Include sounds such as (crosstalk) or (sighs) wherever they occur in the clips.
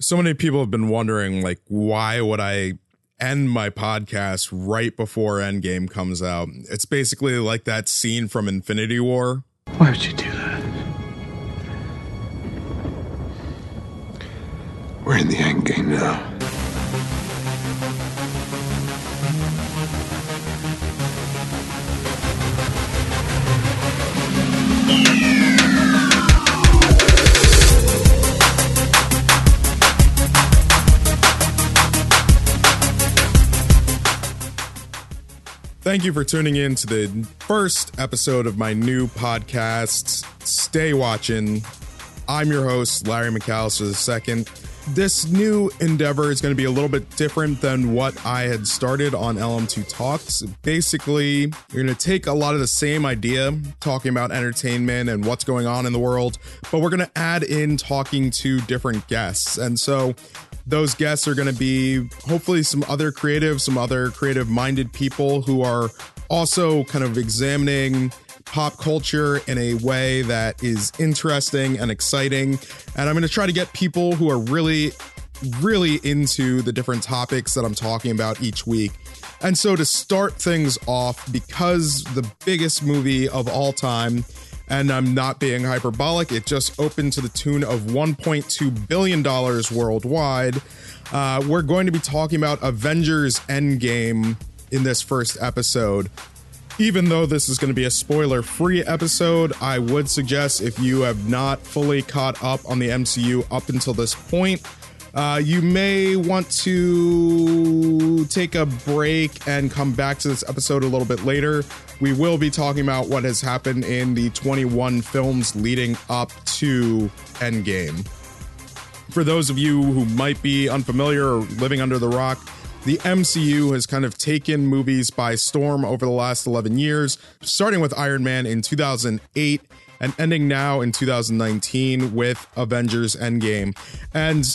so many people have been wondering like why would i end my podcast right before endgame comes out it's basically like that scene from infinity war Why would you do that? We're in the endgame now. Thank you for tuning in to the first episode of my new podcast. Stay watching. I'm your host larry mccallister ii this new endeavor is going to be a little bit different than what I had started on LM2 Talks. Basically, you're going to take a lot of the same idea, talking about entertainment and what's going on in the world, but we're going to add in talking to different guests. And so those guests are going to be hopefully some other creative, some other creative minded people who are also kind of examining pop culture in a way that is interesting and exciting. And I'm going to try to get people who are really, really into the different topics that I'm talking about each week. And so to start things off, because the biggest movie of all time, and I'm not being hyperbolic, it just opened to the tune of $1.2 billion worldwide. Uh, we're going to be talking about Avengers Endgame in this first episode even though this is going to be a spoiler free episode, I would suggest if you have not fully caught up on the MCU up until this point, uh, you may want to take a break and come back to this episode a little bit later. We will be talking about what has happened in the 21 films leading up to Endgame. For those of you who might be unfamiliar or living under the rock, the MCU has kind of taken movies by storm over the last 11 years, starting with Iron Man in 2008 and ending now in 2019 with Avengers Endgame. And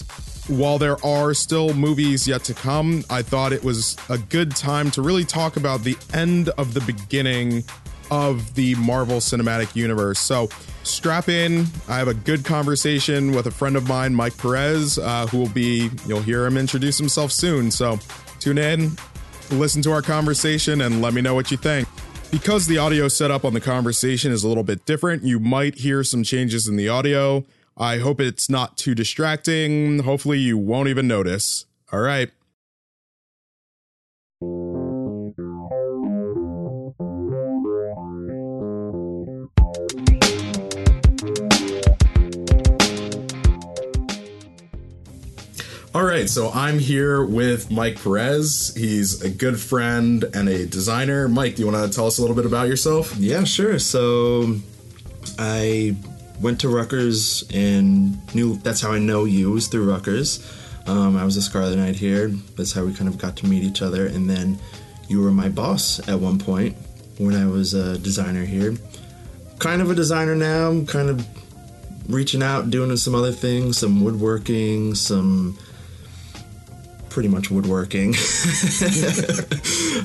while there are still movies yet to come, I thought it was a good time to really talk about the end of the beginning of the Marvel Cinematic Universe. So strap in. I have a good conversation with a friend of mine, Mike Perez, uh, who will be, you'll hear him introduce himself soon. So tune in, listen to our conversation, and let me know what you think. Because the audio setup on the conversation is a little bit different, you might hear some changes in the audio. I hope it's not too distracting. Hopefully, you won't even notice. All right. All right, so I'm here with Mike Perez. He's a good friend and a designer. Mike, do you want to tell us a little bit about yourself? Yeah, sure. So I went to Rutgers and knew that's how I know you was through Rutgers. Um, I was a Scarlet Knight here. That's how we kind of got to meet each other. And then you were my boss at one point when I was a designer here. Kind of a designer now. Kind of reaching out, doing some other things, some woodworking, some pretty much woodworking. (laughs)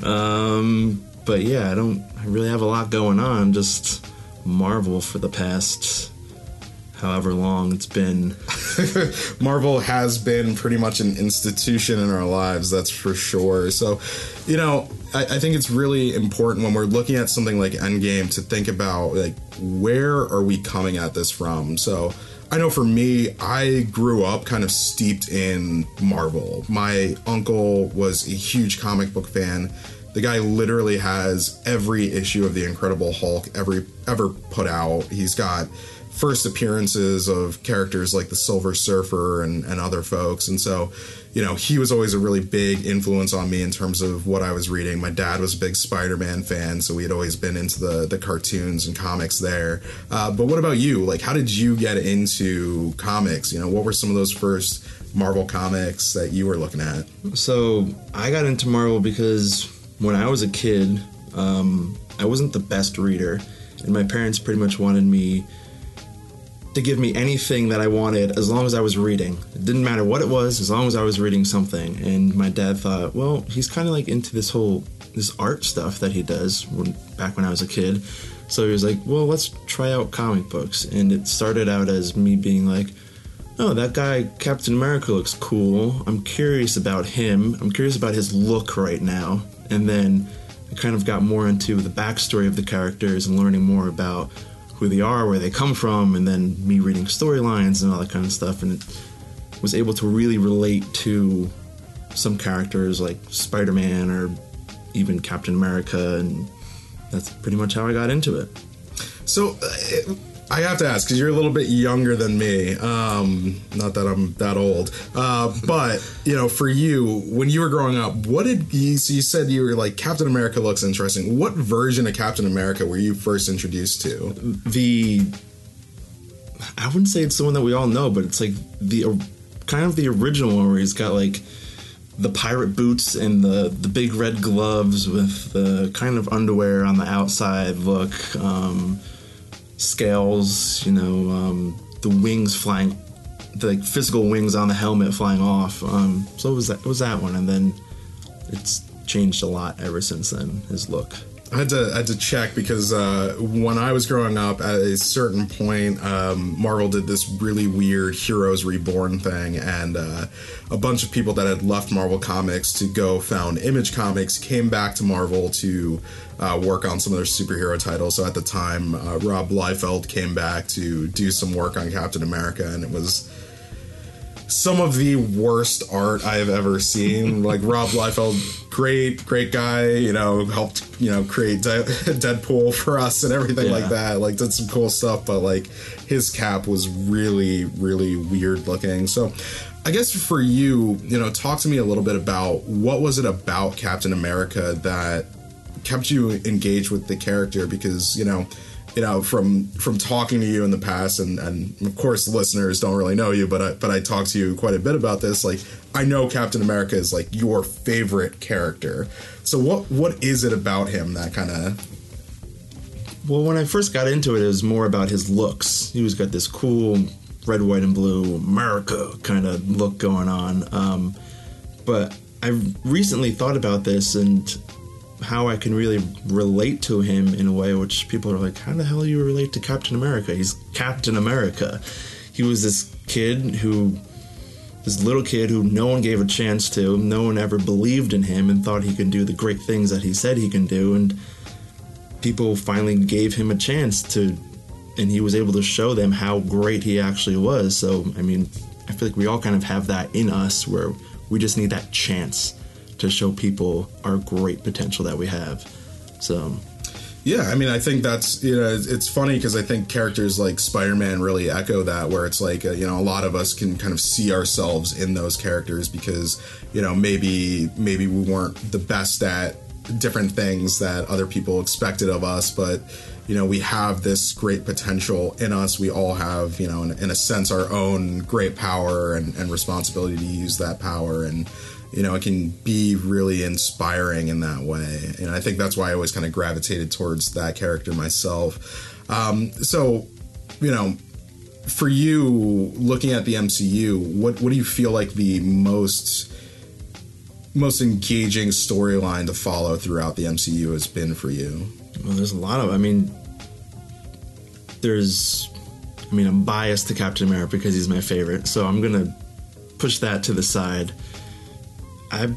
um, but yeah, I don't I really have a lot going on. Just Marvel for the past however long it's been. (laughs) Marvel has been pretty much an institution in our lives, that's for sure. So, you know, I, I, think it's really important when we're looking at something like Endgame to think about like where are we coming at this from? So I know for me, I grew up kind of steeped in Marvel. My uncle was a huge comic book fan. The guy literally has every issue of the Incredible Hulk every ever put out. He's got first appearances of characters like the Silver Surfer and, and other folks. And so you know, he was always a really big influence on me in terms of what I was reading. My dad was a big Spider-Man fan, so we had always been into the the cartoons and comics there. Uh, but what about you? Like, how did you get into comics? You know, what were some of those first Marvel comics that you were looking at? So I got into Marvel because when I was a kid, um, I wasn't the best reader, and my parents pretty much wanted me to give me anything that I wanted as long as I was reading. It didn't matter what it was, as long as I was reading something. And my dad thought, well, he's kind of like into this whole this art stuff that he does when, back when I was a kid. So he was like, well, let's try out comic books. And it started out as me being like, oh, that guy, Captain America, looks cool. I'm curious about him. I'm curious about his look right now. And then I kind of got more into the backstory of the characters and learning more about who they are, where they come from, and then me reading storylines and all that kind of stuff. And it was able to really relate to some characters like Spider Man or even Captain America. And that's pretty much how I got into it. So uh, I have to ask because you're a little bit younger than me. Um, not that I'm that old, uh, but you know, for you, when you were growing up, what did you? So you said you were like Captain America looks interesting. What version of Captain America were you first introduced to? The I wouldn't say it's the one that we all know, but it's like the kind of the original one where he's got like the pirate boots and the the big red gloves with the kind of underwear on the outside look. Um, scales, you know, um, the wings flying, the like, physical wings on the helmet flying off. Um, so it was that, it was that one, and then it's changed a lot ever since then. His look. I had to I had to check because uh, when I was growing up, at a certain point, um, Marvel did this really weird Heroes Reborn thing, and uh, a bunch of people that had left Marvel Comics to go found Image Comics came back to Marvel to uh, work on some of their superhero titles. So at the time, uh, Rob Liefeld came back to do some work on Captain America, and it was some of the worst art I have ever seen. (laughs) like Rob Liefeld, great, great guy. You know, helped you know create De- (laughs) Deadpool for us and everything Yeah. like that. Like did some cool stuff, but like his cap was really, really weird looking. So. I guess for you, you know, talk to me a little bit about what was it about Captain America that kept you engaged with the character because you know you know from from talking to you in the past and and of course listeners don't really know you but I, but I talk to you quite a bit about this like I know Captain America is like your favorite character so what what is it about him that kind of Well, when I first got into it, it was more about his looks. He was got this cool red, white, and blue America kind of look going on. Um, but I recently thought about this and how I can really relate to him in a way which people are like, how the hell do you relate to Captain America? He's Captain America. He was this kid who, this little kid who no one gave a chance to, no one ever believed in him and thought he could do the great things that he said he can do. And people finally gave him a chance to and he was able to show them how great he actually was so i mean i feel like we all kind of have that in us where we just need that chance to show people our great potential that we have. So Yeah, I mean, I think that's you know, it's- funny because I think characters like Spider-Man really echo that, where it's like uh, you know, a lot of us can kind of see ourselves in those characters because you know maybe maybe we weren't the best at different things that other people expected of us, but you know, we have this great potential in us. We all have, you know, in, in a sense, our own great power and, and responsibility to use that power and you know, it can be really inspiring in that way. And I think that's why I always kind of gravitated towards that character myself. Um, so, you know, for you looking at the MCU, what what do you feel like the most most engaging storyline to follow throughout the MCU has been for you? well there's a lot of i mean there's i mean i'm biased to captain america because he's my favorite so i'm gonna push that to the side. I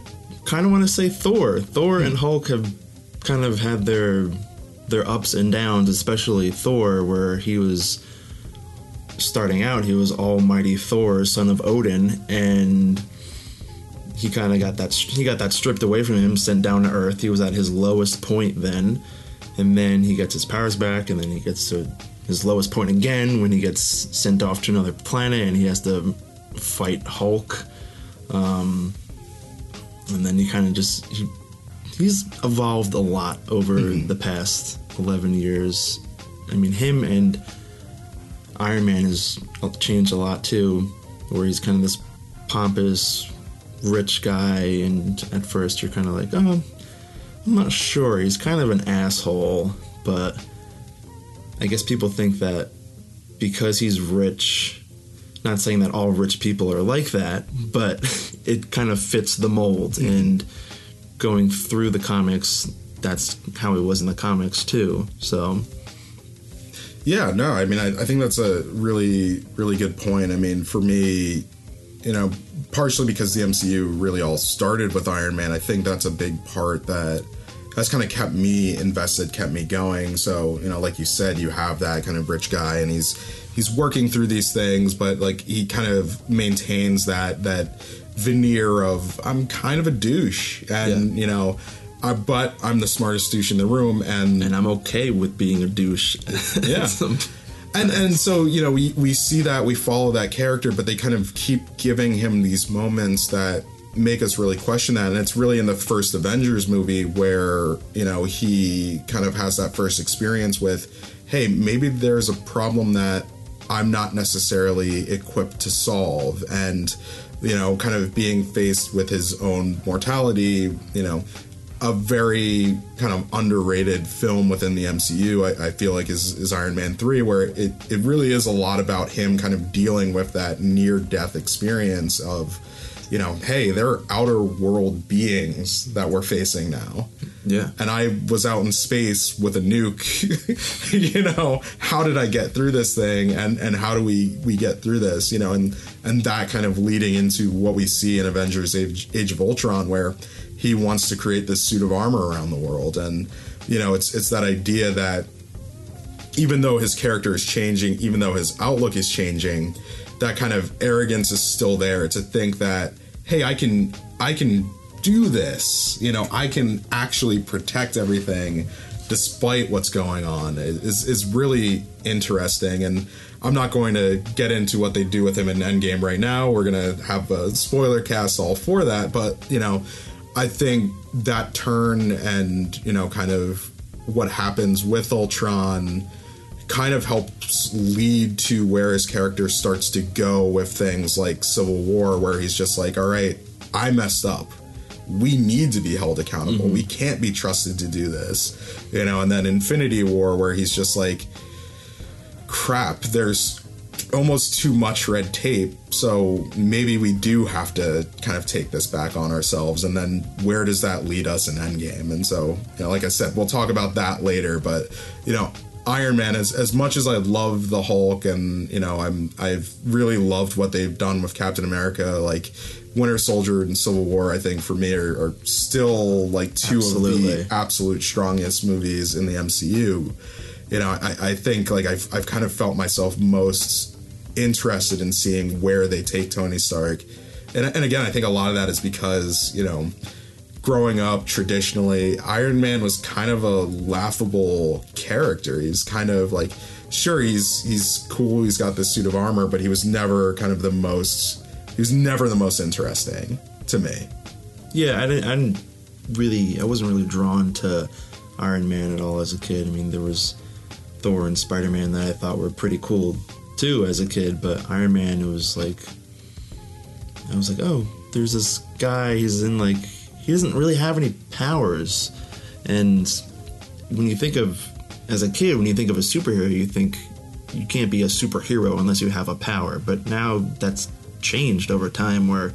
kind of want to say thor. Thor and hulk have kind of had their their ups and downs especially thor where he was starting out he was almighty thor son of odin and he kind of got that he got that stripped away from him sent down to earth. He was at his lowest point then and then he gets his powers back and then he gets to his lowest point again when he gets sent off to another planet and he has to fight hulk. Um, and then he kind of just he, he's evolved a lot over the past 11 years. I mean him and iron man has changed a lot too where he's kind of this pompous rich guy and at first you're kind of like oh i'm not sure he's kind of an asshole but i guess people think that because he's rich not saying that all rich people are like that but (laughs) it kind of fits the mold. Mm-hmm. And going through the comics that's how it was in the comics too. So Yeah, no, I mean, I, I think that's a really, really good point. I mean, for me, you know, partially because the MCU really all started with Iron Man, I think that's a big part that has kind of kept me invested, kept me going. So, you know, like you said, you have that kind of rich guy and he's he's working through these things, but like he kind of maintains that that veneer of I'm kind of a douche and, Yeah. you know, I, but I'm the smartest douche in the room and And I'm okay with being a douche. (laughs) Yeah. and and so you know we we see that we follow that character but they kind of keep giving him these moments that make us really question that and it's really in the first avengers movie where you know he kind of has that first experience with hey maybe there's a problem that i'm not necessarily equipped to solve and you know kind of being faced with his own mortality you know a very kind of underrated film within the MCU. I, I feel like is, is Iron Man three, where it it really is a lot about him kind of dealing with that near death experience of, you know, hey, there are outer world beings that we're facing now. yeah. And I was out in space with a nuke. (laughs) you know, how did I get through this thing? And and how do we we get through this? You know, and and that kind of leading into what we see in Avengers Age, Age of Ultron, where he wants to create this suit of armor around the world. And you know, it's it's that idea that even though his character is changing, even though his outlook is changing, that kind of arrogance is still there to think that, hey, I can I can do this. You know, I can actually protect everything despite what's going on is is really interesting and I'm not going to get into what they do with him in Endgame right now. We're going to have a spoiler cast all for that, but you know, I think that turn and, you know, kind of what happens with Ultron kind of helps lead to where his character starts to go with things like Civil War, where he's just like, all right, I messed up. We need to be held accountable. Mm-hmm. We can't be trusted to do this. You know, and then Infinity War, where he's just like, crap, there's almost too much red tape. So maybe we do have to kind of take this back on ourselves. And then where does that lead us in Endgame? And so, you know, like I said, we'll talk about that later. But, you know, Iron Man, as, as much as I love the Hulk and, you know, I'm, I've really loved what they've done with Captain America, like Winter Soldier and Civil War, I think for me are, are still like two of the absolute strongest movies in the MCU you know, I, I think like I've, I've kind of felt myself most interested in seeing where they take Tony Stark. And, and again, I think a lot of that is because, you know, growing up traditionally, Iron Man was kind of a laughable character. He's kind of like, sure, he's he's cool, he's got this suit of armor, but he was never kind of the most, he was never the most interesting to me. Yeah, I didn't, I didn't really, I wasn't really drawn to Iron Man at all as a kid. I mean, there was Thor and Spider Man that I thought were pretty cool too as a kid, but Iron Man, it was like, I was like, oh, there's this guy, he's in like, he doesn't really have any powers. And when you think of, as a kid, when you think of a superhero, you think you can't be a superhero unless you have a power. But now that's changed over time where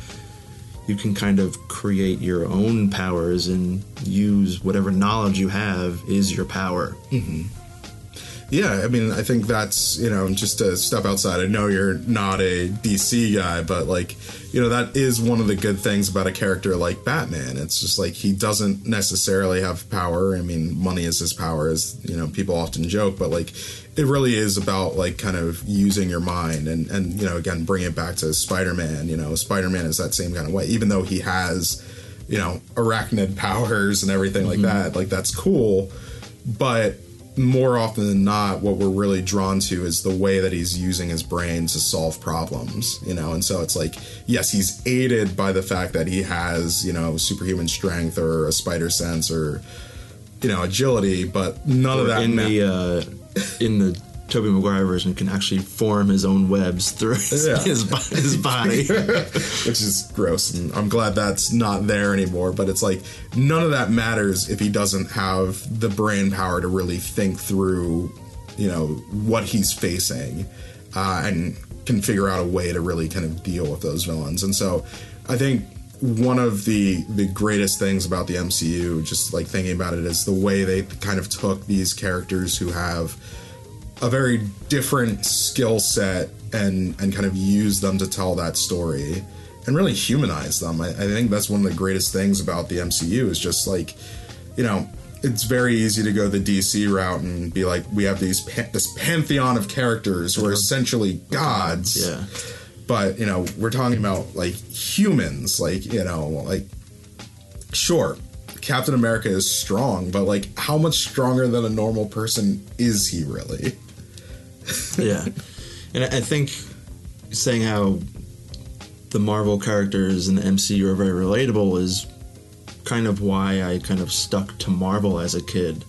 you can kind of create your own powers and use whatever knowledge you have is your power. Mm-hmm. Yeah, I mean, I think that's, you know, just to step outside. I know you're not a DC guy, but like, you know, that is one of the good things about a character like Batman. It's just like he doesn't necessarily have power. I mean, money is his power, as, you know, people often joke, but like, it really is about like kind of using your mind and, and, you know, again, bring it back to Spider Man. You know, Spider Man is that same kind of way, even though he has, you know, arachnid powers and everything like mm-hmm. that. Like, that's cool. But more often than not, what we're really drawn to is the way that he's using his brain to solve problems, you know? And so it's like, yes, he's aided by the fact that he has, you know, superhuman strength or a spider sense or, you know, agility, but none of that in ma- the uh, in the Tobey Maguire version can actually form his own webs through his, (laughs) Yeah. his, his body. (laughs) which is gross and i'm glad that's not there anymore but it's like none of that matters if he doesn't have the brain power to really think through you know what he's facing uh, and can figure out a way to really kind of deal with those villains and so i think one of the the greatest things about the mcu just like thinking about it is the way they kind of took these characters who have a very different skill set and and kind of use them to tell that story and really humanize them. I, I think that's one of the greatest things about the MCU is just like, you know, it's very easy to go the DC route and be like, we have these pa- this pantheon of characters who are uh-huh. essentially gods. Yeah. But you know, we're talking about like humans, like you know, like sure, Captain America is strong, but like, how much stronger than a normal person is he really? (laughs) yeah, and I think saying how the Marvel characters and the MCU are very relatable is kind of why I kind of stuck to Marvel as a kid.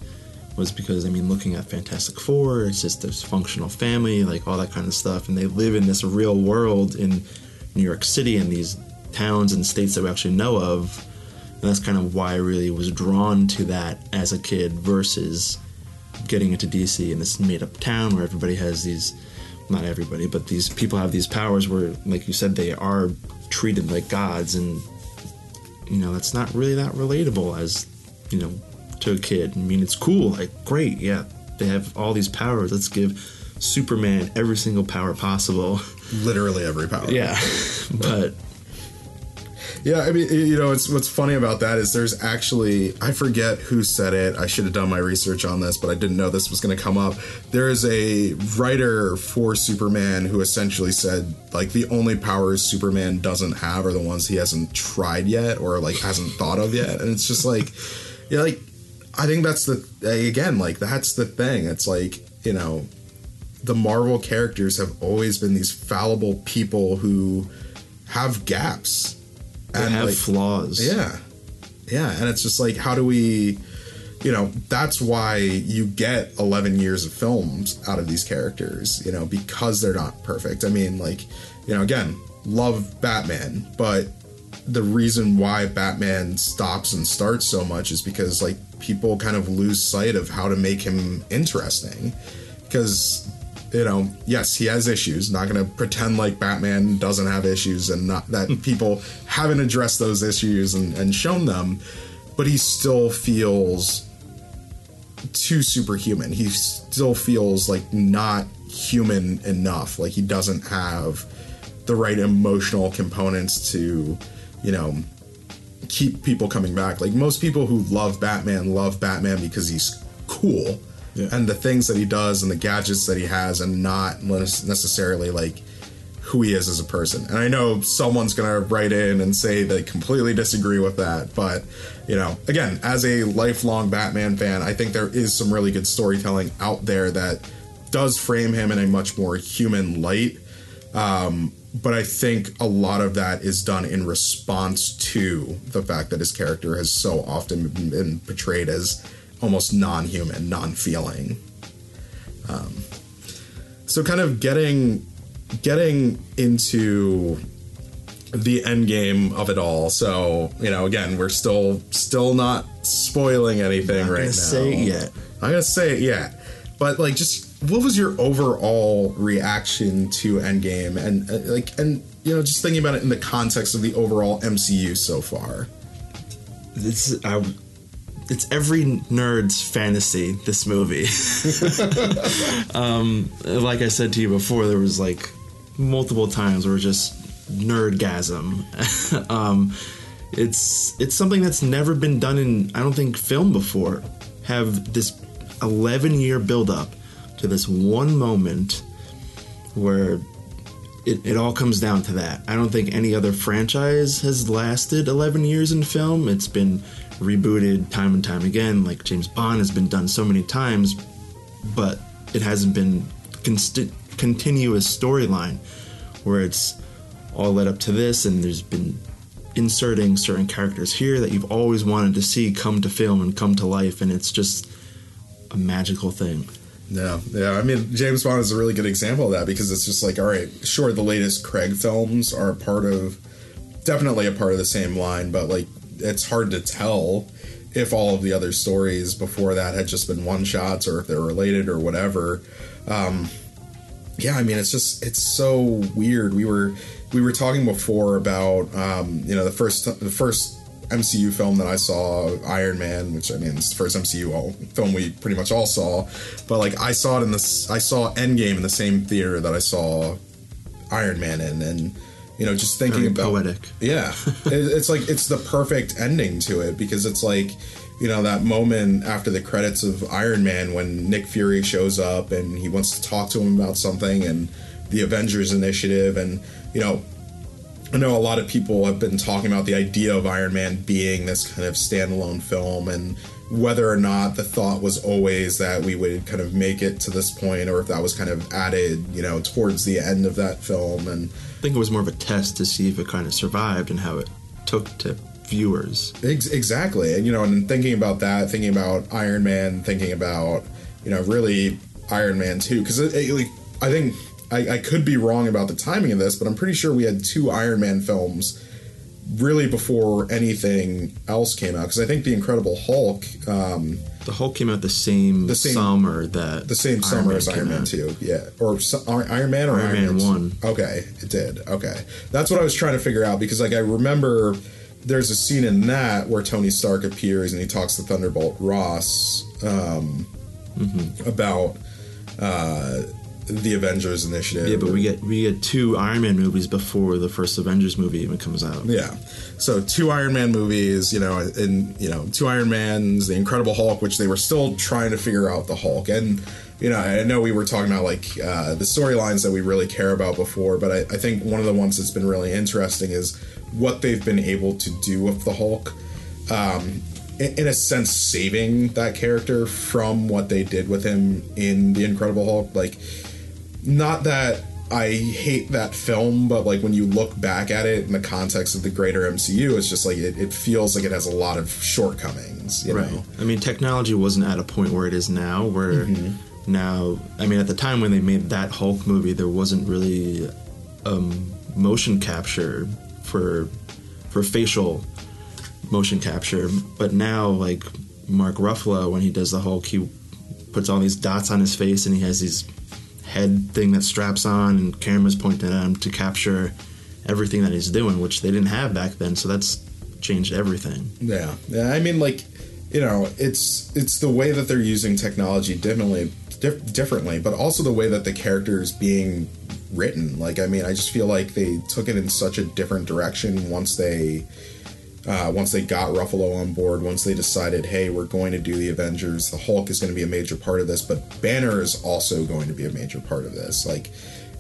Was because I mean, looking at Fantastic Four, it's just this functional family, like all that kind of stuff, and they live in this real world in New York City and these towns and states that we actually know of. And that's kind of why I really was drawn to that as a kid versus getting into DC in this made up town where everybody has these not everybody, but these people have these powers where, like you said, they are treated like gods, and you know that's not really that relatable as you know to a kid. I mean, it's cool, like great, yeah, they have all these powers. Let's give Superman every single power possible. Literally every power. Yeah, (laughs) but Yeah, I mean, you know, it's what's funny about that is there's actually I forget who said it. I should have done my research on this, but I didn't know this was going to come up. There is a writer for Superman who essentially said like the only powers Superman doesn't have are the ones he hasn't tried yet or like hasn't thought of yet, and it's just like, yeah, like I think that's the again like that's the thing. It's like you know, the Marvel characters have always been these fallible people who have gaps they have flaws. yeah. Yeah. And it's just like, how do we, you know, that's why you get 11 years of films out of these characters, you know, because they're not perfect. I mean, like, you know, again, love Batman, but the reason why Batman stops and starts so much is because, like, people kind of lose sight of how to make him interesting. Because you know, yes, he has issues. Not going to pretend like Batman doesn't have issues and not that hmm. people haven't addressed those issues and, and shown them, but he still feels too superhuman. He still feels like not human enough. Like he doesn't have the right emotional components to, you know, keep people coming back. Like most people who love Batman love Batman because he's cool Yeah. and the things that he does and the gadgets that he has and not necessarily like who he is as a person. And I know someone's going to write in and say they completely disagree with that, but you know, again, as a lifelong Batman fan, I think there is some really good storytelling out there that does frame him in a much more human light. Um, but I think a lot of that is done in response to the fact that his character has so often been portrayed as almost non-human, non-feeling. Um, so kind of getting getting into the end game of it all. So you know, again, we're still still not spoiling anything Not right now. say it yet. I'm gonna say it yet, but like, just what was your overall reaction to Endgame, and uh, like, and you know, just thinking about it in the context of the overall MCU so far. It's I, it's every nerd's fantasy. This movie. (laughs) um, like I said to you before, there was like multiple times where just nerdgasm. (laughs) um, it's it's something that's never been done in I don't think film before. Have this eleven year build up to this one moment where it, it all comes down to that. I don't think any other franchise has lasted 11 years in film. It's been rebooted time and time again. Like James Bond has been done so many times, but it hasn't been continuous storyline where it's all led up to this and there's been inserting certain characters here that you've always wanted to see come to film and come to life and it's just a magical thing. Yeah, yeah. I mean, James Bond is a really good example of that because it's just like, all right, sure, the latest Craig films are part of, definitely a part of the same line, but like, it's hard to tell if all of the other stories before that had just been one shots or if they're related or whatever. Um, yeah, I mean, it's just it's so weird. We were we were talking before about um, you know the first the first MCU film that I saw, Iron Man, which I mean, it's the first MCU all, film we pretty much all saw. But like, I saw it in this, I saw Endgame in the same theater that I saw Iron Man in, and you know, just thinking Very about poetic. yeah, (laughs) it, it's like it's the perfect ending to it because it's like you know that moment after the credits of Iron Man when Nick Fury shows up and he wants to talk to him about something and the Avengers Initiative and you know I know a lot of people have been talking about the idea of Iron Man being this kind of standalone film and whether or not the thought was always that we would kind of make it to this point or if that was kind of added, you know, towards the end of that film and I think it was more of a test to see if it kind of survived and how it took to viewers. Ex- exactly. And, you know, and thinking about that, thinking about Iron Man, thinking about, you know, really Iron Man 2, because like, I think I, I could be wrong about the timing of this, but I'm pretty sure we had two Iron Man films really before anything else came out. Because I think The Incredible Hulk, um, The Hulk came out the same, The same- summer that the same summer as came Iron Man out. 2, yeah. Or Iron Man or Iron Iron, Man 2? 1. Okay, it did. Okay. That's what I was trying to figure out because, like, I remember there's a scene in that where Tony Stark appears and he talks to Thunderbolt Ross um, Mm-hmm. about uh, the Avengers Initiative. Yeah, but we get we get two Iron Man movies before the first Avengers movie even comes out. Yeah. So two Iron Man movies, you know, and you know, two Iron Mans, the Incredible Hulk, which they were still trying to figure out the Hulk. And you know, I know we were talking about like uh, the storylines that we really care about before, but I, I think one of the ones that's been really interesting is what they've been able to do with the Hulk. Um, in, in a sense, saving that character from what they did with him in the Incredible Hulk. Like, not that I hate that film, but like when you look back at it in the context of the greater MCU, it's just like it, it feels like it has a lot of shortcomings. You Right. know? I mean, technology wasn't at a point where it is now, where Mm-hmm. now, I mean, at the time when they made that Hulk movie, there wasn't really um, motion capture for for facial motion capture. But now, like Mark Ruffalo, when he does the Hulk, he puts all these dots on his face, and he has these head thing that straps on, and cameras pointed at him to capture everything that he's doing, which they didn't have back then. So that's changed everything. Yeah, yeah. I mean, like, you know, it's it's the way that they're using technology differently, dif- differently, but also the way that the characters being written. Like, I mean, I just feel like they took it in such a different direction once they. Uh, once they got Ruffalo on board, once they decided, hey, we're going to do the Avengers, the Hulk is going to be a major part of this, but Banner is also going to be a major part of this. Like,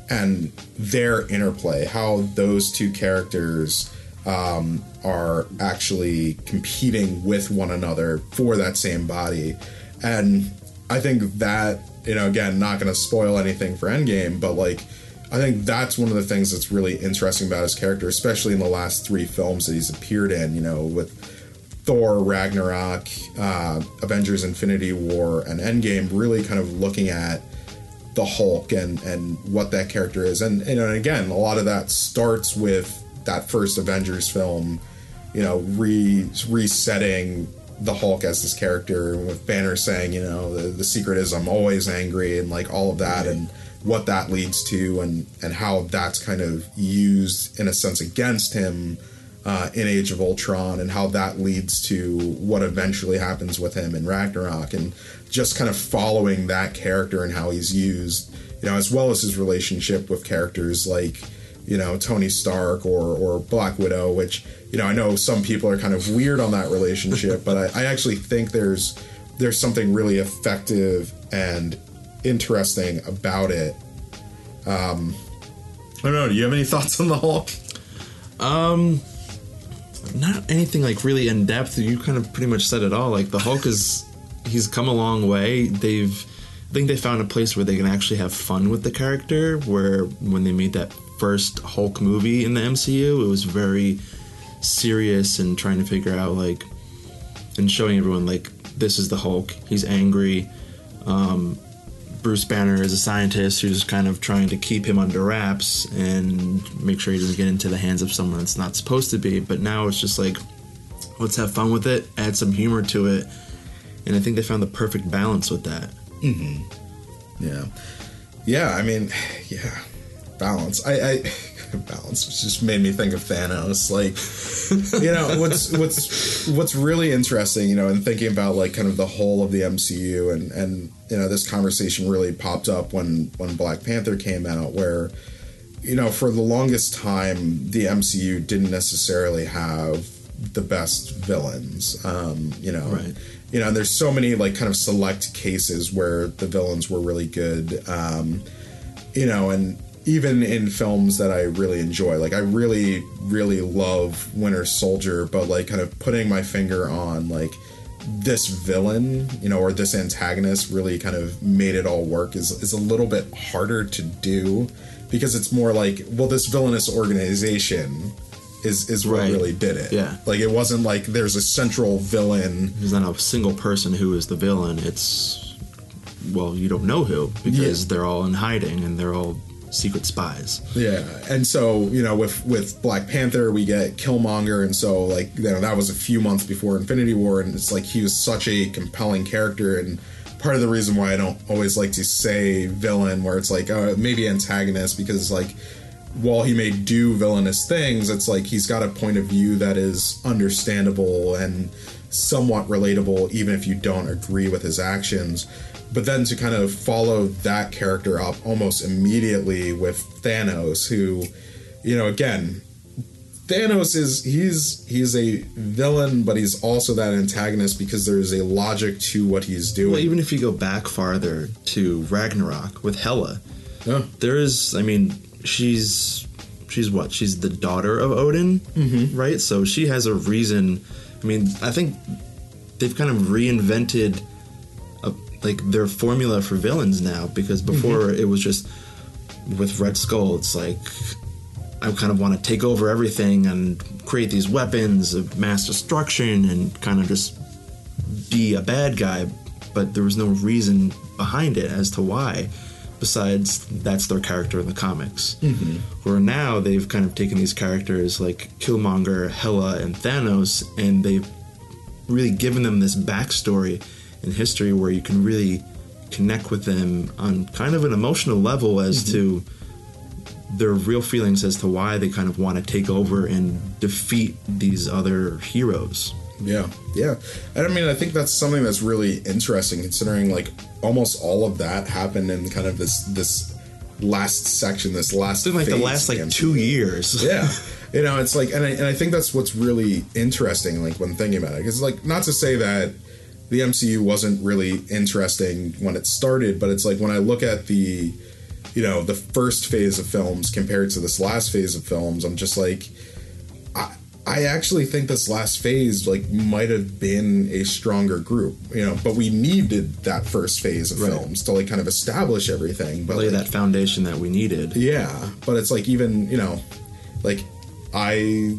and their interplay, how those two characters um, are actually competing with one another for that same body. And I think that, you know, again, not going to spoil anything for Endgame, but like, I think that's one of the things that's really interesting about his character, especially in the last three films that he's appeared in, you know, with Thor, Ragnarok, uh, Avengers Infinity War, and Endgame, really kind of looking at the Hulk and and what that character is, and you know, and again, a lot of that starts with that first Avengers film, you know, re resetting the Hulk as this character, with Banner saying, you know, the, the secret is I'm always angry, and like all of that, and what that leads to, and and how that's kind of used in a sense against him. Uh, in Age of Ultron, and how that leads to what eventually happens with him in Ragnarok, and just kind of following that character and how he's used, you know, as well as his relationship with characters like, you know, Tony Stark or or Black Widow, which you know I know some people are kind of weird on that relationship, (laughs) but I, I actually think there's there's something really effective and interesting about it. Um, I don't know. Do you have any thoughts on the Hulk? Um, not anything like really in depth. You kind of pretty much said it all. Like the Hulk is, he's come a long way. They've, I think they found a place where they can actually have fun with the character. Where when they made that first Hulk movie in the MCU, it was very serious and trying to figure out like, and showing everyone like this is the Hulk. He's angry. Um, Bruce Banner is a scientist who's kind of trying to keep him under wraps and make sure he doesn't get into the hands of someone that's not supposed to be. But now it's just like, let's have fun with it, add some humor to it. And I think they found the perfect balance with that. Mm-hmm. Yeah, yeah. I mean, (sighs) yeah, balance. I, I balance which just made me think of Thanos. Like (laughs) you know what's what's what's really interesting you know in thinking about like kind of the whole of the MCU and and you know this conversation really popped up when when Black Panther came out where you know for the longest time the MCU didn't necessarily have the best villains. Um you know Right. you know and there's so many like kind of select cases where the villains were really good. Um you know, and even in films that I really enjoy, like I really, really love Winter Soldier, but like kind of putting my finger on like this villain, you know, or this antagonist really kind of made it all work is is a little bit harder to do because it's more like, well, this villainous organization is is what Right. really did it. Yeah. Like it wasn't like there's a central villain There's not a single person who is the villain. It's well, you don't know who because Yeah. they're all in hiding and they're all secret spies. Yeah, and so you know, with with Black Panther, we get Killmonger, and so like you know that was a few months before Infinity War, and it's like he was such a compelling character, and part of the reason why I don't always like to say villain, where it's like uh, maybe antagonist, because like while he may do villainous things, it's like he's got a point of view that is understandable and somewhat relatable, even if you don't agree with his actions. But then to kind of follow that character up almost immediately with Thanos, who, you know, again, Thanos is he's he's a villain, but he's also that antagonist because there's a logic to what he's doing. Well, even if you go back farther to Ragnarok with Hela, Yeah. there is. I mean, she's she's what? She's the daughter of Odin, mm-hmm. right? So she has a reason. I mean, I think they've kind of reinvented like their formula for villains now because before it was just with Red Skull. It's like I kind of want to take over everything and create these weapons of mass destruction and kind of just be a bad guy, but there was no reason behind it as to why. Besides, that's their character in the comics. Mm-hmm. Where now they've kind of taken these characters like Killmonger, Hela, and Thanos, and they've really given them this backstory in history where you can really connect with them on kind of an emotional level as mm-hmm. to their real feelings as to why they kind of want to take over and defeat these other heroes. Yeah, yeah. And I mean, I think that's something that's really interesting considering like almost all of that happened in kind of this this last section, this last It's been like the last like two years. yeah (laughs) you know it's like and I, and I think that's what's really interesting like when thinking about it because like not to say that the mcu wasn't really interesting when it started but it's like when i look at the you know the first phase of films compared to this last phase of films i'm just like i i actually think this last phase like might have been a stronger group you know but we needed that first phase of Right. films to like kind of establish everything but Lay like, that foundation that we needed. yeah, but it's like even you know, like I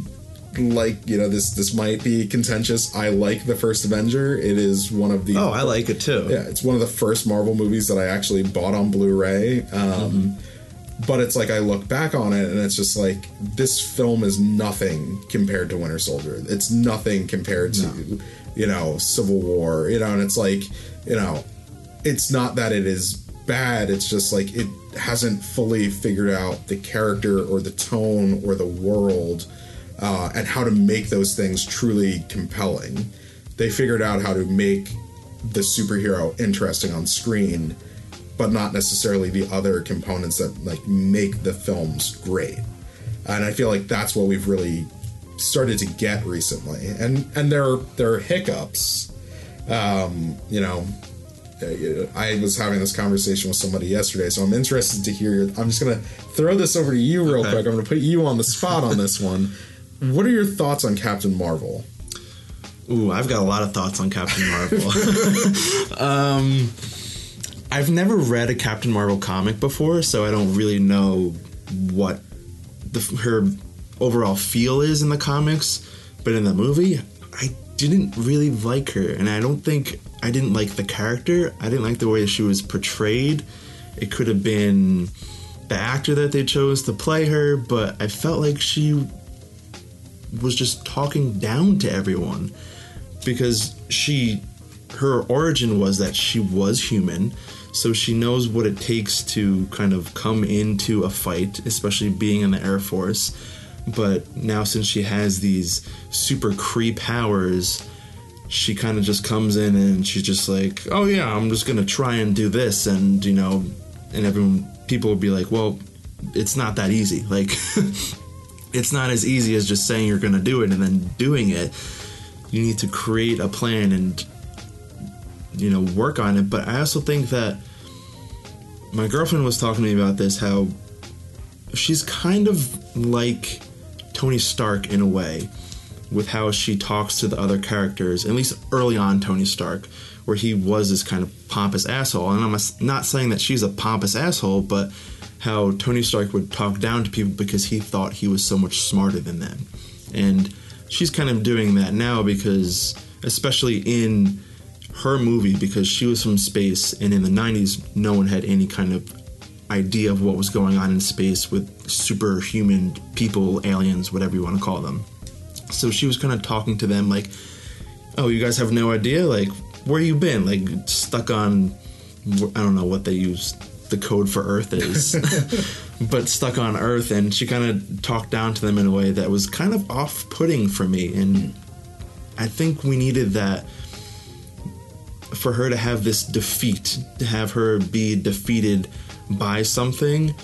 like you know this this might be contentious. I like the first Avenger. It is one of the Oh, I like it too. yeah, it's one of the first Marvel movies that I actually bought on Blu-ray. Um, But it's like I look back on it and it's just like this film is nothing compared to Winter Soldier. It's nothing compared to you know Civil War. You know, and it's like you know, it's not that it is bad. It's just like it hasn't fully figured out the character or the tone or the world uh, and how to make those things truly compelling. They figured out how to make the superhero interesting on screen, but not necessarily the other components that like make the films great. And I feel like that's what we've really started to get recently. And and there are there are hiccups. Um, you know, I was having this conversation with somebody yesterday, so I'm interested to hear. I'm just gonna throw this over to you real Okay. quick. I'm gonna put you on the spot on this one. (laughs) What are your thoughts on Captain Marvel? Ooh, I've got a lot of thoughts on Captain Marvel. (laughs) um, I've never read a Captain Marvel comic before, so I don't really know what the, her overall feel is in the comics. But in the movie, I didn't really like her, and I don't think I didn't like the character. I didn't like the way she was portrayed. It could have been the actor that they chose to play her, but I felt like she was just talking down to everyone because she her origin was that she was human, so she knows what it takes to kind of come into a fight, especially being in the Air Force. But now, since she has these super Kree powers, she kind of just comes in and she's just like, "Oh yeah, I'm just gonna try and do this," and you know, and everyone, people will be like, "Well, it's not that easy." Like, (laughs) it's not as easy as just saying you're gonna do it and then doing it. You need to create a plan and you know work on it. But I also think that my girlfriend was talking to me about this how she's kind of like Tony Stark in a way with how she talks to the other characters, at least early on Tony Stark, where he was this kind of pompous asshole. And I'm not saying that she's a pompous asshole, but how Tony Stark would talk down to people because he thought he was so much smarter than them. And she's kind of doing that now because, especially in her movie, because she was from space, and in the 90s, no one had any kind of idea of what was going on in space with superhuman people, aliens, whatever you want to call them. So she was kind of talking to them like, "Oh, you guys have no idea? Like, where you been? Like, stuck on? I don't know what they use the code for Earth is, (laughs) but stuck on Earth." And she kind of talked down to them in a way that was kind of off-putting for me, and I think we needed that for her to have this defeat, to have her be defeated by something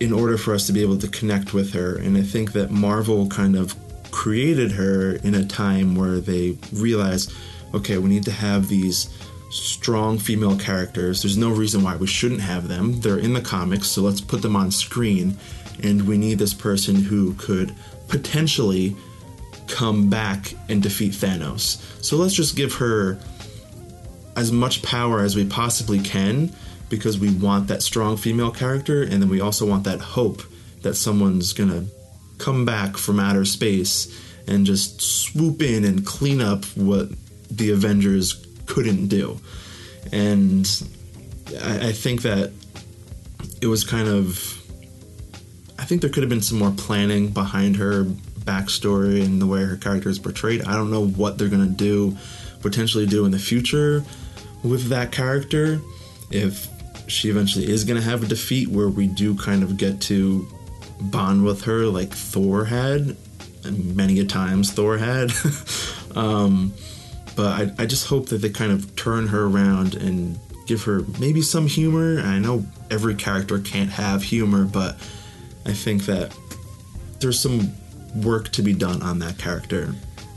in order for us to be able to connect with her. And I think that Marvel kind of created her in a time where they realized, okay, we need to have these strong female characters. There's no reason why we shouldn't have them. They're in the comics, so let's put them on screen. And we need this person who could potentially come back and defeat Thanos. So let's just give her as much power as we possibly can because we want that strong female character and then we also want that hope that someone's gonna come back from outer space and just swoop in and clean up what the Avengers couldn't do. And I, I think that it was kind of. I think there could have been some more planning behind her backstory and the way her character is portrayed. I don't know what they're going to do, potentially do in the future with that character. If she eventually is going to have a defeat where we do kind of get to bond with her like Thor had, and many a times Thor had. (laughs) um, but I, I just hope that they kind of turn her around and give her maybe some humor. I know every character can't have humor, but I think that there's some work to be done on that character.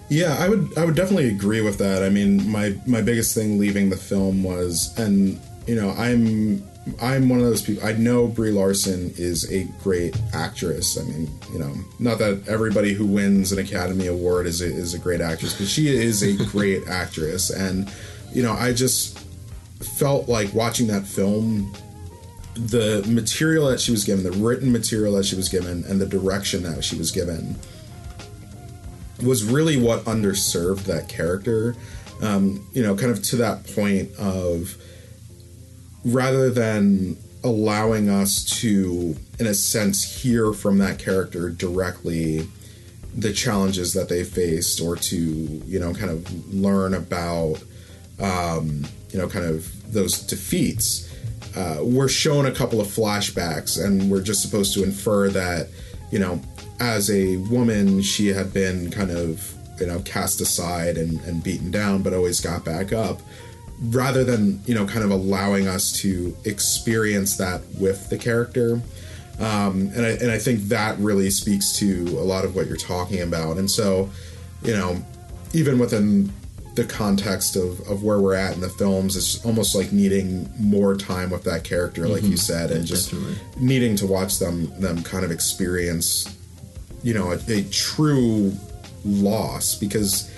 Yeah, I would I would definitely agree with that. I mean, my my biggest thing leaving the film was and you know, I'm I'm one of those people. I know Brie Larson is a great actress. I mean, you know, not that everybody who wins an Academy Award is a, is a great actress, but she is a (laughs) great actress. And you know, I just felt like watching that film, the material that she was given, the written material that she was given, and the direction that she was given was really what underserved that character. Um, you know, kind of to that point of rather than allowing us to, in a sense, hear from that character directly the challenges that they faced or to, you know, kind of learn about, um, you know, kind of those defeats. Uh, we're shown a couple of flashbacks, and we're just supposed to infer that, you know, as a woman, she had been kind of, you know, cast aside and, and beaten down, but always got back up rather than you know kind of allowing us to experience that with the character um, and, I, and I think that really speaks to a lot of what you're talking about and so you know even within the context of, of where we're at in the films it's almost like needing more time with that character like mm-hmm. you said and just definitely. needing to watch them them kind of experience you know a, a true loss because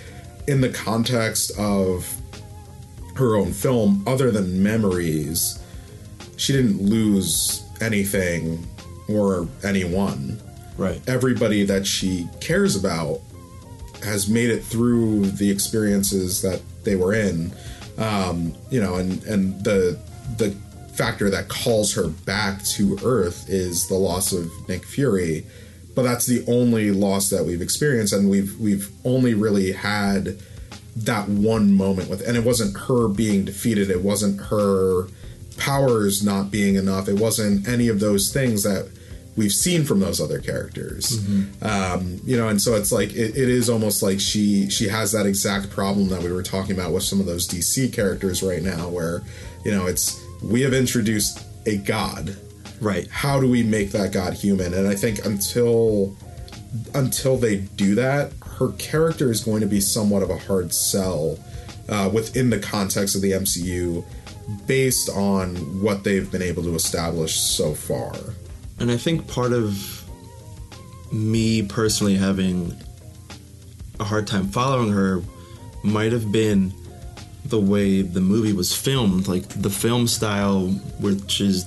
in the context of her own film, other than memories, she didn't lose anything or anyone. Right. Everybody that she cares about has made it through the experiences that they were in. Um, you know, and and the the factor that calls her back to Earth is the loss of Nick Fury. But that's the only loss that we've experienced, and we've we've only really had that one moment with and it wasn't her being defeated. It wasn't her powers not being enough. It wasn't any of those things that we've seen from those other characters. Um, you know and so it's like it, it is almost like she she has that exact problem that we were talking about with some of those dc characters right now where you know it's we have introduced a god. Right. how do we make that god human? And i think until until they do that her character is going to be somewhat of a hard sell uh, within the context of the mcu based on what they've been able to establish so far. And I think part of me personally having a hard time following her might have been the way the movie was filmed, like the film style, which is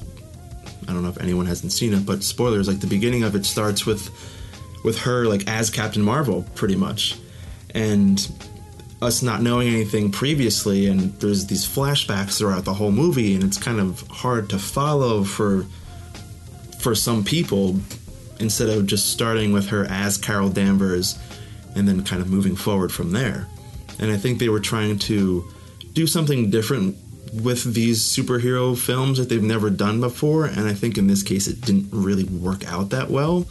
I don't know if anyone hasn't seen it, but spoilers, like the beginning of it starts with with her like as Captain Marvel, pretty much. And us not knowing anything previously and there's these flashbacks throughout the whole movie and it's kind of hard to follow for for some people instead of just starting with her as Carol Danvers and then kind of moving forward from there. And I think they were trying to do something different with these superhero films that they've never done before. And I think in this case, it didn't really work out that well,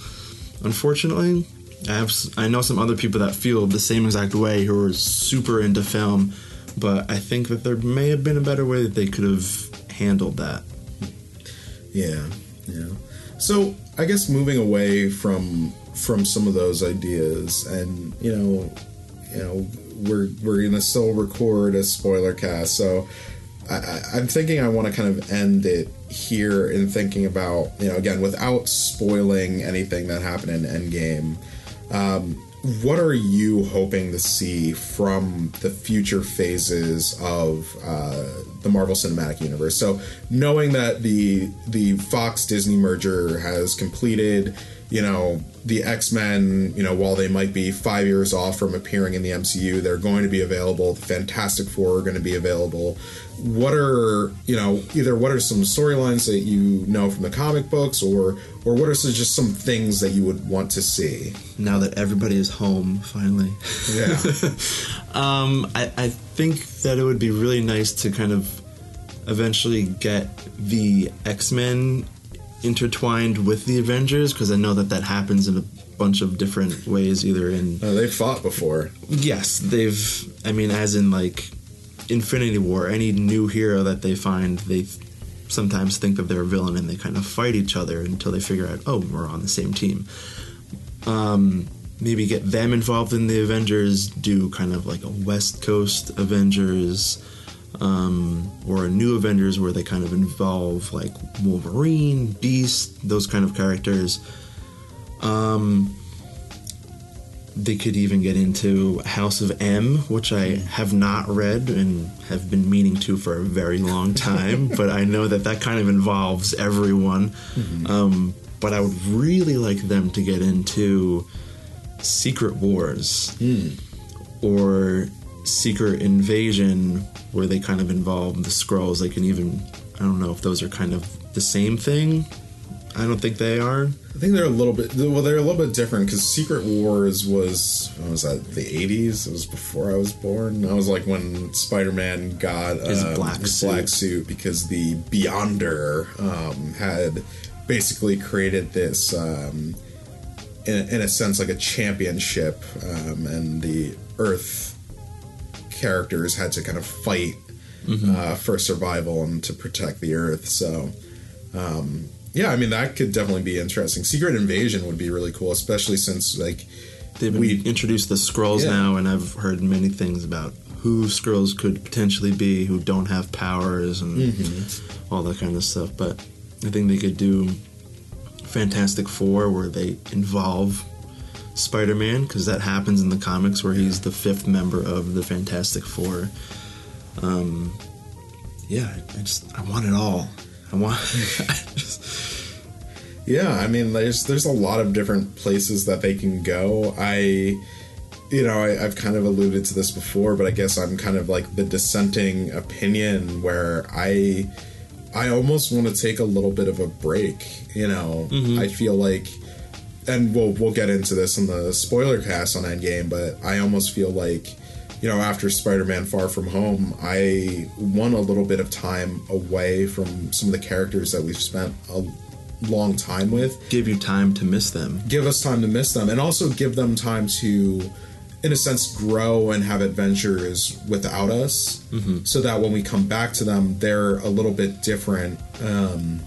unfortunately. I have I know some other people that feel the same exact way who are super into film, but I think that there may have been a better way that they could have handled that. Yeah, yeah. So I guess moving away from from some of those ideas, and you know, you know, we're we're gonna still record a spoiler cast, so I, I'm thinking I want to kind of end it here in thinking about you know again without spoiling anything that happened in Endgame. Um, what are you hoping to see from the future phases of uh, the Marvel Cinematic Universe? So, knowing that the the Fox Disney merger has completed, you know, the X Men, you know, while they might be five years off from appearing in the MCU, they're going to be available. The Fantastic Four are going to be available. What are you know either what are some storylines that you know from the comic books, or or what are some, just some things that you would want to see? Now that everybody is home, finally. Yeah. (laughs) Um, I, I think that it would be really nice to kind of eventually get the X Men intertwined with the Avengers because I know that that happens in a bunch of different ways, either in Uh, they fought before. yes, they've. I mean, as in like Infinity War, any new hero that they find, they sometimes think that they're a villain and they kind of fight each other until they figure out, oh, we're on the same team. Um, maybe get them involved in the Avengers, do kind of like a West Coast Avengers. Um, or a new Avengers where they kind of involve like Wolverine, Beast, those kind of characters. Um, they could even get into House of M, which I have not read and have been meaning to for a very long time, (laughs) but I know that that kind of involves everyone. Um, but I would really like them to get into Secret Wars or Secret Invasion, where they kind of involve the Skrulls. They can even, I don't know if those are kind of the same thing. I don't think they are. I think they're a little bit well. They're a little bit different because Secret Wars was what was that the eighties? It was before I was born. I was like when Spider Man got His um, black his suit. black suit because the Beyonder um, had basically created this. Um, in, in a sense, like a championship, um, and the Earth characters had to kind of fight uh, for survival and to protect the Earth. So, um, yeah, I mean that could definitely be interesting. Secret Invasion would be really cool, especially since like They've We- introduced the Skrulls Yeah. now, and I've heard many things about who Skrulls could potentially be, who don't have powers, and Mm-hmm. all that kind of stuff. But I think they could do Fantastic Four, where they involve Spider-Man, because that happens in the comics, where he's the fifth member of the Fantastic Four. Um, yeah, I just I want it all. I want. (laughs) I just, Yeah, I mean, there's there's a lot of different places that they can go. I, you know, I, I've kind of alluded to this before, but I guess I'm kind of like the dissenting opinion where I, I almost want to take a little bit of a break. You know, I feel like, and we'll we'll get into this in the spoiler cast on Endgame, but I almost feel like, you know, after Spider-Man: Far From Home, I won a little bit of time away from some of the characters that we've spent a long time with. Give you time to miss them. Give us time to miss them, and also give them time to, in a sense, grow and have adventures without us, so that when we come back to them, they're a little bit different, um,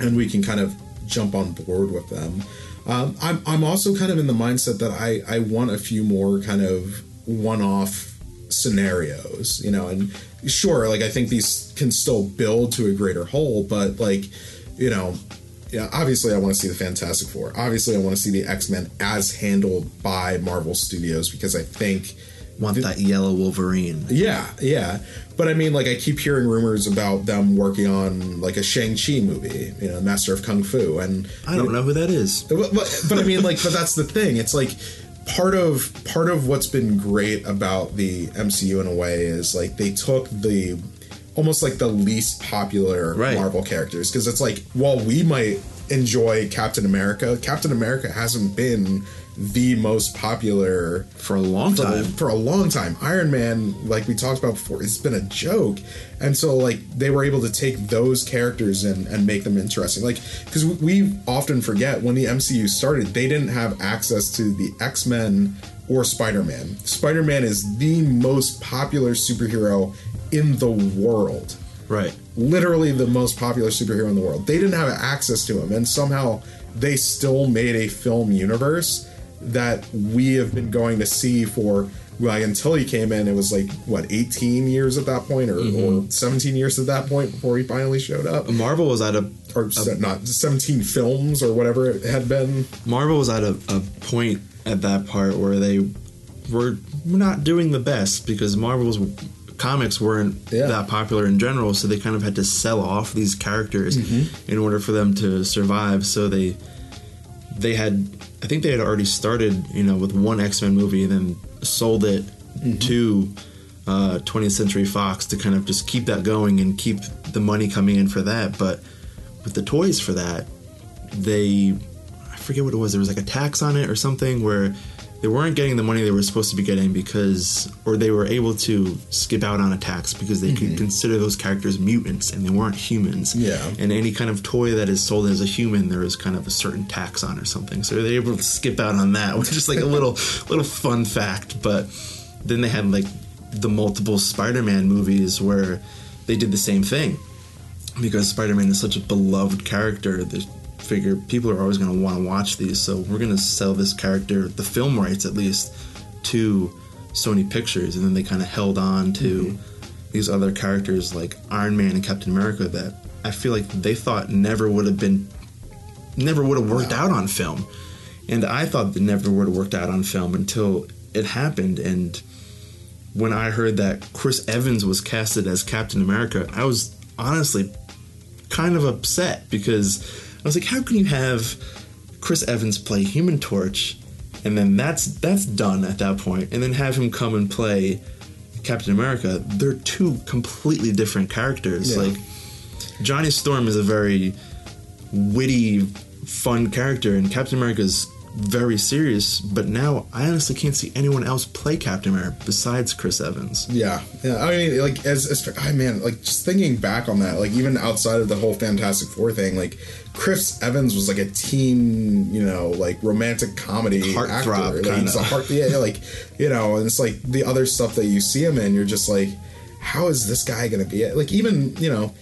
and we can kind of jump on board with them. Um, I'm, I'm also kind of in the mindset that I, I want a few more kind of one-off scenarios, you know, and sure, like I think these can still build to a greater whole, but like, you know, yeah, obviously I want to see the Fantastic Four. Obviously I want to see the X-Men as handled by Marvel Studios because I think Want that yellow Wolverine. yeah, yeah. But I mean, like, I keep hearing rumors about them working on like a Shang Chi movie, you know, Master of Kung Fu, and I don't know who that is. but, but, but I mean, like, but that's the thing. It's like part of part of what's been great about the MCU in a way is like they took the almost like the least popular Right. Marvel characters because it's like while we might enjoy Captain America, Captain America hasn't been the most popular For a long time. for a long time. Iron Man, like we talked about before, it's been a joke, and so like they were able to take those characters and and make them interesting. Like because we often forget when the MCU started, they didn't have access to the X Men or Spider Man. Spider Man is the most popular superhero in the world Right. literally the most popular superhero in the world. They didn't have access to him, and somehow they still made a film universe that we have been going to see for like until he came in. It was like what 18 years at that point, or, or 17 years at that point before he finally showed up, Marvel was at a or se- not 17 films or whatever it had been. Marvel was at a, a point at that part where they were not doing the best because Marvel's comics weren't Yeah. that popular in general, so they kind of had to sell off these characters Mm-hmm. in order for them to survive. So they they had I think they had already started, you know, with one X Men movie and then sold it Mm-hmm. to uh, 20th Century Fox to kind of just keep that going and keep the money coming in for that. But with the toys for that, they I forget what it was. There was like a tax on it or something where they weren't getting the money they were supposed to be getting because, or they were able to skip out on a tax because they could mm-hmm. consider those characters mutants and they weren't humans. Yeah. And any kind of toy that is sold as a human, there is kind of a certain tax on or something. So they're able to skip out on that, (laughs) which is like a little little fun fact. But then they had like the multiple Spider-Man movies where they did the same thing because Spider-Man is such a beloved character. They figure people are always going to want to watch these, so we're going to sell this character, the film rights at least, to Sony Pictures, and then they kind of held on to mm-hmm. these other characters like Iron Man and Captain America that I feel like they thought never would have been, never would have worked out on film, and I thought they never would have worked out on film until it happened, and when I heard that Chris Evans was casted as Captain America, I was honestly kind of upset because I was like, how can you have Chris Evans play Human Torch, and then that's that's done at that point, and then have him come and play Captain America? They're two completely different characters. Yeah. Like Johnny Storm is a very witty, fun character, and Captain America's very serious. But now I honestly can't see anyone else play Captain America besides Chris Evans. Yeah, yeah. I mean, like as, as I man, like just thinking back on that, like even outside of the whole Fantastic Four thing, like Chris Evans was like a teen, you know, like romantic comedy actor. Like, he's a heart, yeah, like you know, and it's like the other stuff that you see him in, you're just like, how is this guy gonna be? Like even you know.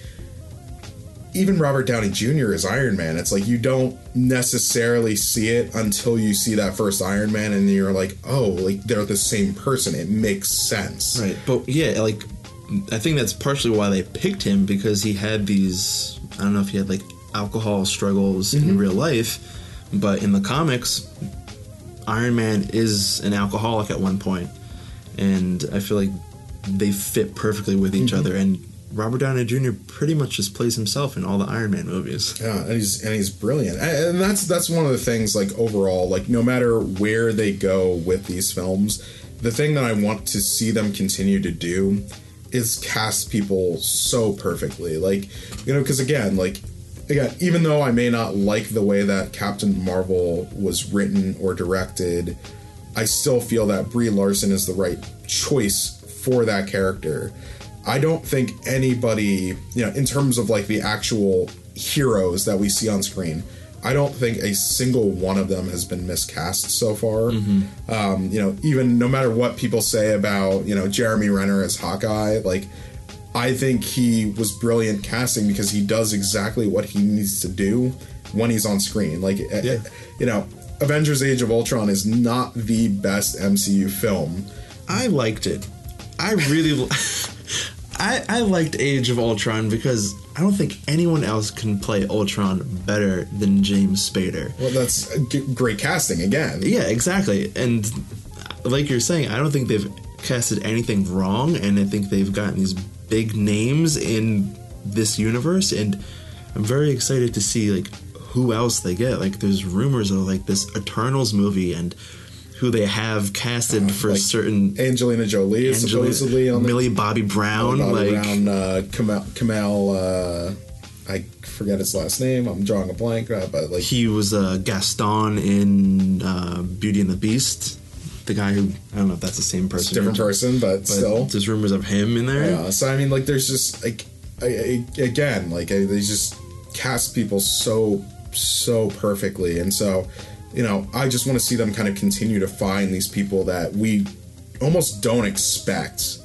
Even Robert Downey Jr. as Iron Man, it's like you don't necessarily see it until you see that first Iron Man, and you're like, "Oh, like they're the same person." It makes sense. Right, but yeah, like I think that's partially why they picked him because he had these. I don't know if he had like alcohol struggles in mm-hmm. real life, but in the comics, Iron Man is an alcoholic at one point, and I feel like they fit perfectly with each mm-hmm. other. And Robert Downey Jr. pretty much just plays himself in all the Iron Man movies. Yeah, and he's and he's brilliant, and that's that's one of the things. Like overall, like no matter where they go with these films, the thing that I want to see them continue to do is cast people so perfectly. Like you know, because again, like again, even though I may not like the way that Captain Marvel was written or directed, I still feel that Brie Larson is the right choice for that character. I don't think anybody, you know, in terms of like the actual heroes that we see on screen, I don't think a single one of them has been miscast so far. Um, you know, even no matter what people say about, you know, Jeremy Renner as Hawkeye, like, I think he was brilliant casting because he does exactly what he needs to do when he's on screen. Like, eh, Yeah. you know, Avengers Age of Ultron is not the best MCU film. I liked it. I really, (laughs) I I liked Age of Ultron because I don't think anyone else can play Ultron better than James Spader. Well, that's g- great casting again. Yeah, exactly. And uh, like you're saying, I don't think they've casted anything wrong, and I think they've gotten these big names in this universe, and I'm very excited to see like who else they get. Like, there's rumors of like this Eternals movie and who they have casted for like certain Angelina Jolie is Angelina- supposedly on the Millie Bobby Brown, Bobby like Brown, uh, Kamal, Kamal uh, I forget his last name. I'm drawing a blank, uh, but like he was uh, Gaston in uh, Beauty and the Beast. The guy who I don't know if that's the same person. different person, but, but still. there's rumors of him in there. Yeah. So I mean, like, there's just like, I, I, again, like I, they just cast people so so perfectly, and so you know, I just want to see them kind of continue to find these people that we almost don't expect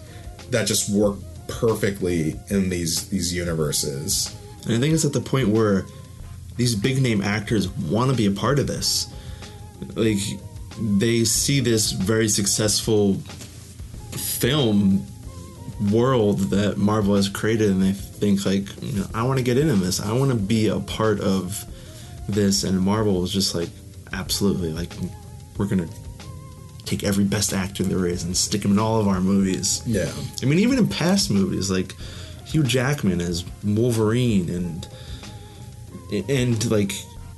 that just work perfectly in these these universes. And I think it's at the point where these big name actors want to be a part of this. Like they see this very successful film world that Marvel has created and they think like, you know, I want to get into this. I want to be a part of this and Marvel is just like absolutely like we're going to take every best actor there is and stick him in all of our movies. Yeah. I mean, even in past movies, like Hugh Jackman as Wolverine, and and like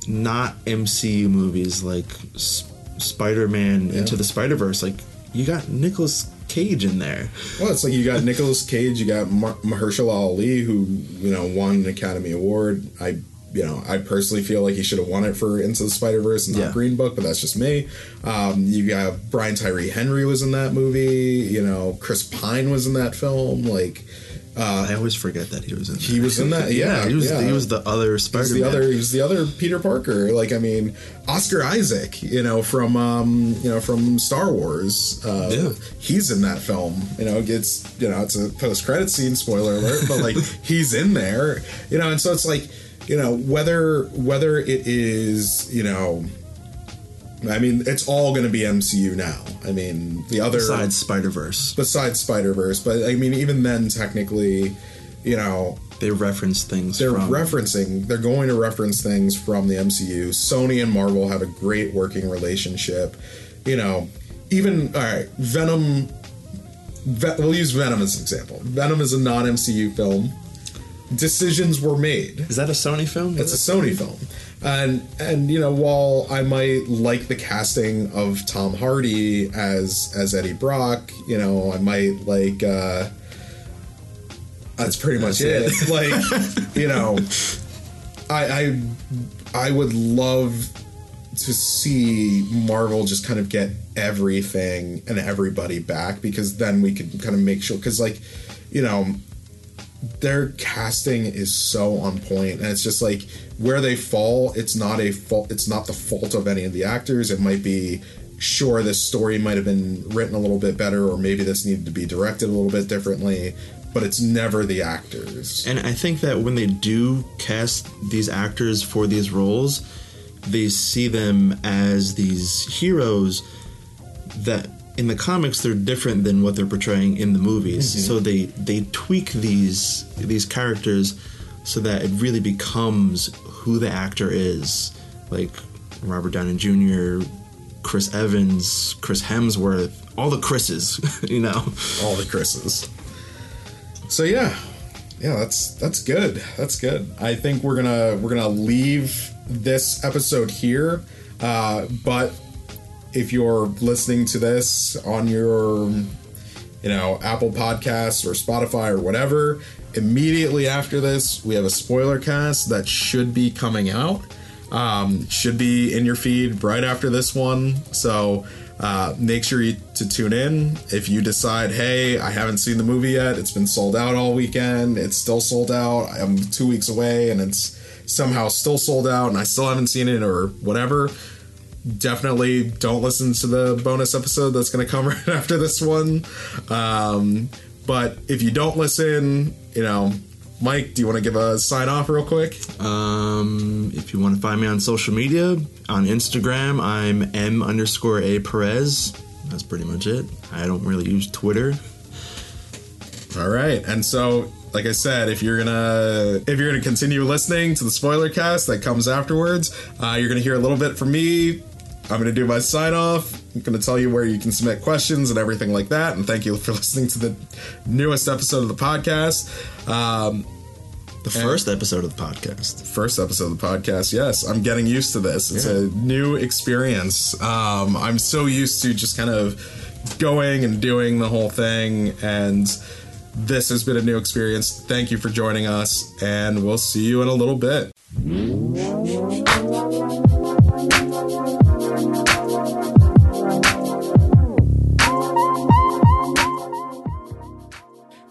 not MCU movies like S- Spider-Man Into the Spider-Verse, like you got Nicolas Cage in there. Well, it's like you got (laughs) Nicolas Cage, you got Mar- Mahershala Ali, who you know won an Academy Award. I, you know, I personally feel like he should have won it for Into the Spider Verse and not Yeah. Green Book, but that's just me. Um, you got Brian Tyree Henry was in that movie. You know, Chris Pine was in that film. Like, I always forget that he was in. There. He was in that, (laughs) yeah, he was. yeah. He was the other he was Spider-Man. the other, he was the other Peter Parker. Like, I mean, Oscar Isaac, you know, from um, you know, from Star Wars. Uh, Yeah. he's in that film. You know, it's you know, it's a post credit scene. Spoiler alert, but like (laughs) he's in there. You know, and so it's like you know whether whether it is you know. I mean, it's all going to be MCU now. I mean, the other besides Spider-Verse. besides Spider Verse, but I mean, even then, technically, you know, They reference things. they're from, referencing they're going to reference things from the MCU. Sony and Marvel have a great working relationship. You know, even all right, Venom Ve- we'll use Venom as an example. Venom is a non-MCU film. Decisions were made. Is that a Sony film? It's a Sony film. And and you know, while I might like the casting of Tom Hardy as as Eddie Brock, you know, I might like uh that's pretty much That's it. like, you know, I I I would love to see Marvel just kind of get everything and everybody back because then we could kind of make sure because like, you know, their casting is so on point and it's just like where they fall it's not a fault it's not the fault of any of the actors. It might be sure this story might have been written a little bit better or maybe this needed to be directed a little bit differently but it's never the actors. And I think that when they do cast these actors for these roles, they see them as these heroes that in the comics they're different than what they're portraying in the movies. So they they tweak these these characters so that it really becomes who the actor is. Like Robert Downey Jr., Chris Evans, Chris Hemsworth, all the Chris's, (laughs) you know. all the chris's so yeah yeah that's that's good that's good i think we're gonna we're gonna leave this episode here uh but if you're listening to this on your you know apple podcasts or spotify or whatever immediately after this we have a spoiler cast that should be coming out um should be in your feed right after this one so Uh, make sure you, to tune in. If you decide, hey, I haven't seen the movie yet, it's been sold out all weekend, it's still sold out, I'm two weeks away, and it's somehow still sold out, and I still haven't seen it, or whatever, definitely don't listen to the bonus episode that's going to come (laughs) right after this one. Um, but if you don't listen, you know, Mike, do you want to give a sign off real quick? Um, if you want to find me on social media, on Instagram, I'm M underscore A Perez. That's pretty much it. I don't really use Twitter. All right. And so, like I said, if you're gonna if you're gonna continue listening to the spoiler cast that comes afterwards, uh, you're gonna hear a little bit from me. I'm gonna do my sign off. I'm gonna tell you where you can submit questions and everything like that. And thank you for (laughs) listening to the newest episode of the podcast. Um, The first episode of the podcast. first episode of the podcast. Yes, I'm getting used to this. It's a new experience. Um, I'm so used to just kind of going and doing the whole thing, and this has been a new experience. Thank you for joining us, and we'll see you in a little bit.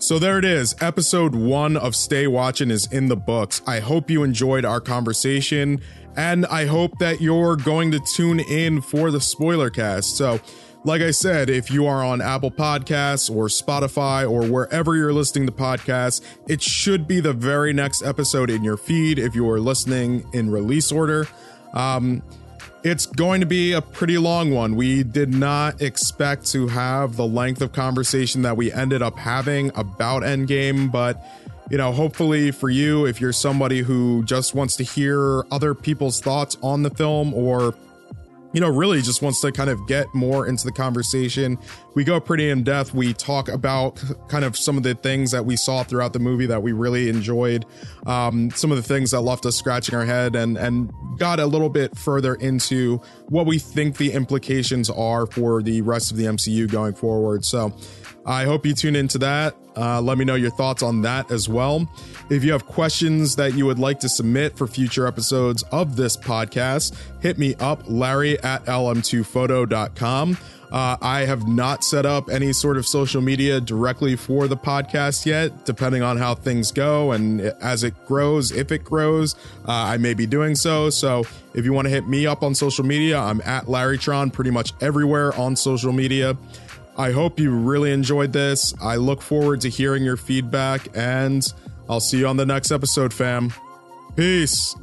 So there it is. Episode one of Stay Watching is in the books. I hope you enjoyed our conversation, and I hope that you're going to tune in for the spoiler cast. So, like I said, if you are on Apple Podcasts or Spotify or wherever you're listening to podcasts, it should be the very next episode in your feed if you are listening in release order. Um, it's going to be a pretty long one. We did not expect to have the length of conversation that we ended up having about Endgame, but you know, hopefully for you, if you're somebody who just wants to hear other people's thoughts on the film or you know, really just wants to kind of get more into the conversation. We go pretty in depth. We talk about kind of some of the things that we saw throughout the movie that we really enjoyed, um, some of the things that left us scratching our head, and and got a little bit further into what we think the implications are for the rest of the MCU going forward. So. I hope you tune into that. Uh, let me know your thoughts on that as well. If you have questions that you would like to submit for future episodes of this podcast, hit me up, Larry at lm2photo.com. Uh, I have not set up any sort of social media directly for the podcast yet, depending on how things go and as it grows, if it grows, uh, I may be doing so. So if you want to hit me up on social media, I'm at Larrytron pretty much everywhere on social media. I hope you really enjoyed this. I look forward to hearing your feedback, and I'll see you on the next episode, fam. Peace.